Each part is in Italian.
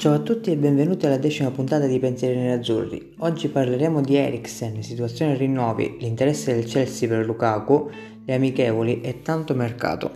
Ciao a tutti e benvenuti alla decima puntata di Pensieri Nerazzurri. Oggi parleremo di Eriksen, situazione rinnovi, l'interesse del Chelsea per Lukaku, le amichevoli e tanto mercato.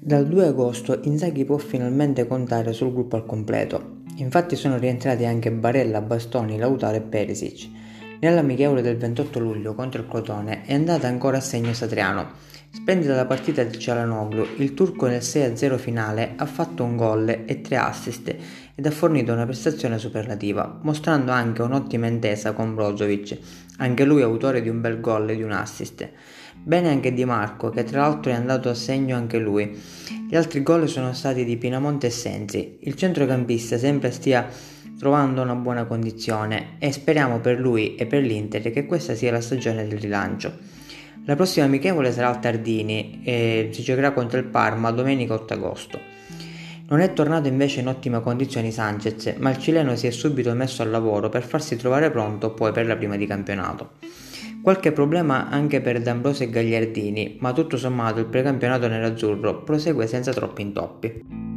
Dal 2 agosto Inzaghi può finalmente contare sul gruppo al completo. Infatti sono rientrati anche Barella, Bastoni, Lautaro e Perisic. Nell'amichevole del 28 luglio contro il Crotone è andata ancora a segno Satriano. Splendida la partita di Cialanoglu, il turco nel 6-0 finale ha fatto un gol e tre assist ed ha fornito una prestazione superlativa, mostrando anche un'ottima intesa con Brozovic, anche lui autore di un bel gol e di un assist. Bene anche Di Marco, che tra l'altro è andato a segno anche lui. Gli altri gol sono stati di Pinamonte e Sensi. Il centrocampista sempre stia trovando una buona condizione e speriamo per lui e per l'Inter che questa sia la stagione del rilancio. La prossima amichevole sarà al Tardini e si giocherà contro il Parma domenica 8 agosto. Non è tornato invece in ottime condizioni Sanchez, ma il cileno si è subito messo al lavoro per farsi trovare pronto poi per la prima di campionato. Qualche problema anche per D'Ambrosio e Gagliardini, ma tutto sommato il precampionato nerazzurro prosegue senza troppi intoppi.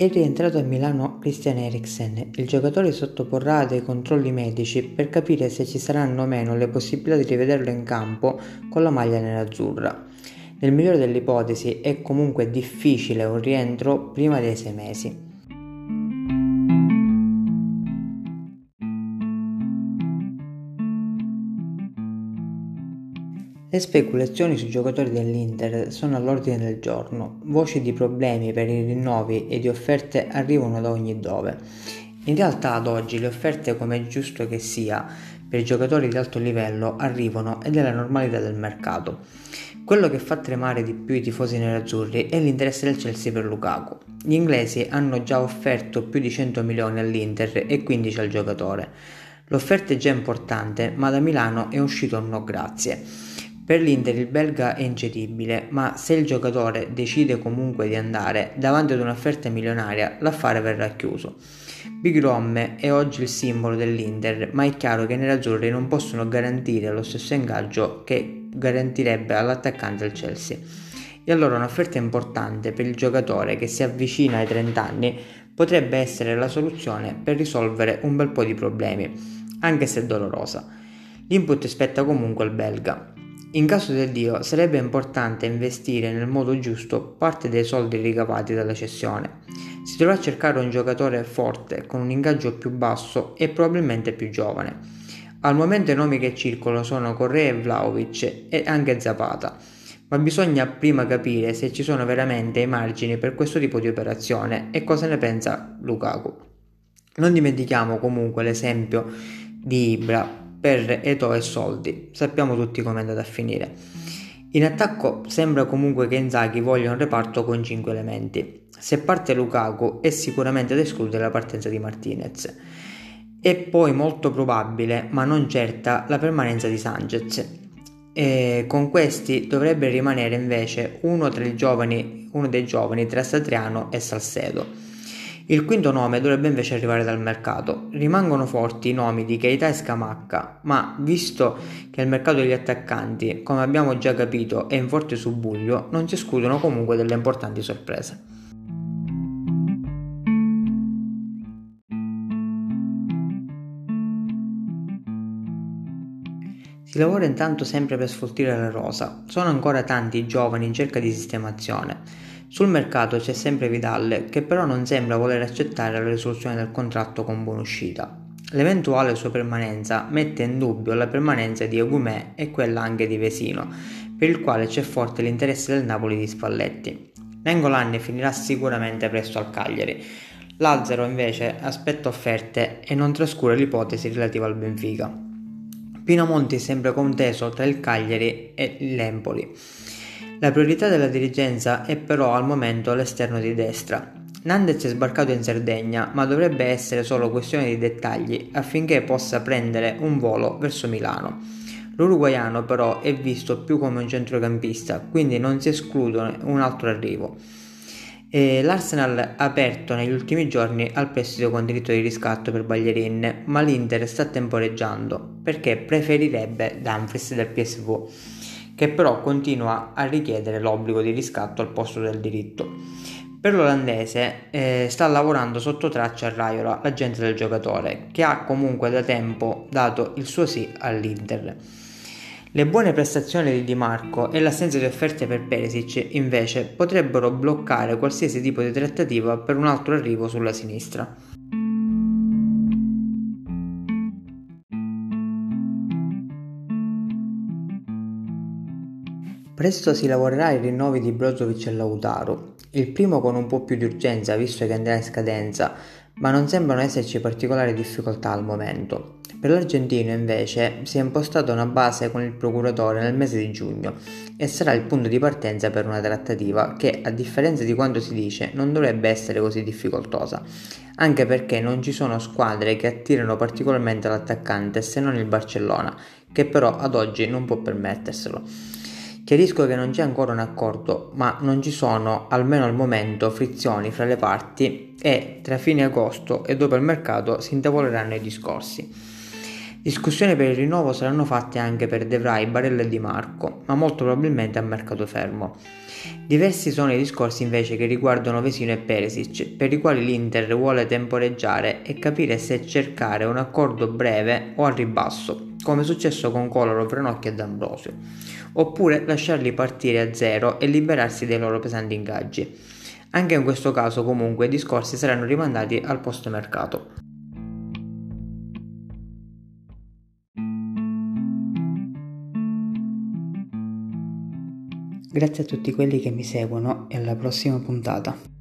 È rientrato a Milano Christian Eriksen. Il giocatore sottoporrà dei controlli medici per capire se ci saranno o meno le possibilità di rivederlo in campo con la maglia nerazzurra. Nel migliore delle ipotesi è comunque difficile un rientro prima dei sei mesi. Le speculazioni sui giocatori dell'Inter sono all'ordine del giorno, voci di problemi per i rinnovi e di offerte arrivano da ogni dove. In realtà ad oggi le offerte, come è giusto che sia, per i giocatori di alto livello arrivano ed è la normalità del mercato. Quello che fa tremare di più i tifosi nerazzurri è l'interesse del Chelsea per Lukaku. Gli inglesi hanno già offerto più di 100 milioni all'Inter e 15 al giocatore. L'offerta è già importante, ma da Milano è uscito un no grazie. Per l'Inter il belga è incedibile, ma se il giocatore decide comunque di andare davanti ad un'offerta milionaria, l'affare verrà chiuso. Big Rom è oggi il simbolo dell'Inter, ma è chiaro che i nerazzurri non possono garantire lo stesso ingaggio che garantirebbe all'attaccante del Chelsea. E allora un'offerta importante per il giocatore che si avvicina ai 30 anni potrebbe essere la soluzione per risolvere un bel po' di problemi, anche se dolorosa. L'input spetta comunque al belga. In caso del Dio sarebbe importante investire nel modo giusto parte dei soldi ricavati dalla cessione. Si dovrà cercare un giocatore forte con un ingaggio più basso e probabilmente più giovane. Al momento i nomi che circolano sono Correa e Vlaovic e anche Zapata, ma bisogna prima capire se ci sono veramente i margini per questo tipo di operazione e cosa ne pensa Lukaku. Non dimentichiamo comunque l'esempio di Ibra per Eto e soldi. Sappiamo tutti come è andata a finire. In attacco sembra comunque che Inzaghi voglia un reparto con 5 elementi. Se parte Lukaku è sicuramente da escludere la partenza di Martinez. È poi molto probabile, ma non certa, la permanenza di Sanchez. E con questi dovrebbe rimanere invece uno, giovani, uno dei giovani tra Satriano e Salcedo. Il quinto nome dovrebbe invece arrivare dal mercato. Rimangono forti i nomi di Keita e Scamacca, ma visto che il mercato degli attaccanti, come abbiamo già capito, è in forte subbuglio, non si escludono comunque delle importanti sorprese. Si lavora intanto sempre per sfoltire la rosa. Sono ancora tanti i giovani in cerca di sistemazione. Sul mercato c'è sempre Vidal, che però non sembra voler accettare la risoluzione del contratto con buonuscita. L'eventuale sua permanenza mette in dubbio la permanenza di Agumè e quella anche di Vesino, per il quale c'è forte l'interesse del Napoli di Spalletti. Nengolan finirà sicuramente presto al Cagliari. Lazzaro invece aspetta offerte e non trascura l'ipotesi relativa al Benfica. Pinamonti sembra conteso tra il Cagliari e l'Empoli. La priorità della dirigenza è però al momento l'esterno di destra. Nandez è sbarcato in Sardegna, ma dovrebbe essere solo questione di dettagli affinché possa prendere un volo verso Milano. L'uruguaiano però è visto più come un centrocampista, quindi non si esclude un altro arrivo. E L'Arsenal ha aperto negli ultimi giorni al prestito con diritto di riscatto per Baglierin, ma l'Inter sta temporeggiando perché preferirebbe Dumfries del PSV, che però continua a richiedere l'obbligo di riscatto al posto del diritto. Per l'olandese eh, sta lavorando sotto traccia a Raiola, l'agente del giocatore, che ha comunque da tempo dato il suo sì all'Inter. Le buone prestazioni di Di Marco e l'assenza di offerte per Perisic invece potrebbero bloccare qualsiasi tipo di trattativa per un altro arrivo sulla sinistra. Presto si lavorerà ai rinnovi di Brozovic e Lautaro, il primo con un po' più di urgenza visto che andrà in scadenza, ma non sembrano esserci particolari difficoltà al momento. Per l'argentino invece si è impostata una base con il procuratore nel mese di giugno e sarà il punto di partenza per una trattativa che, a differenza di quanto si dice, non dovrebbe essere così difficoltosa, anche perché non ci sono squadre che attirano particolarmente l'attaccante se non il Barcellona, che però ad oggi non può permetterselo. Chiarisco che non c'è ancora un accordo, ma non ci sono, almeno al momento, frizioni fra le parti e tra fine agosto e dopo il mercato si intavoleranno i discorsi. Discussioni per il rinnovo saranno fatte anche per De Vrij, Barella e Di Marco, ma molto probabilmente a mercato fermo. Diversi sono i discorsi invece che riguardano Vesino e Peresic, per i quali l'Inter vuole temporeggiare e capire se cercare un accordo breve o al ribasso, come è successo con Kolarov, Ranocchi e D'Ambrosio, oppure lasciarli partire a zero e liberarsi dei loro pesanti ingaggi. Anche in questo caso comunque i discorsi saranno rimandati al post mercato. Grazie a tutti quelli che mi seguono e alla prossima puntata.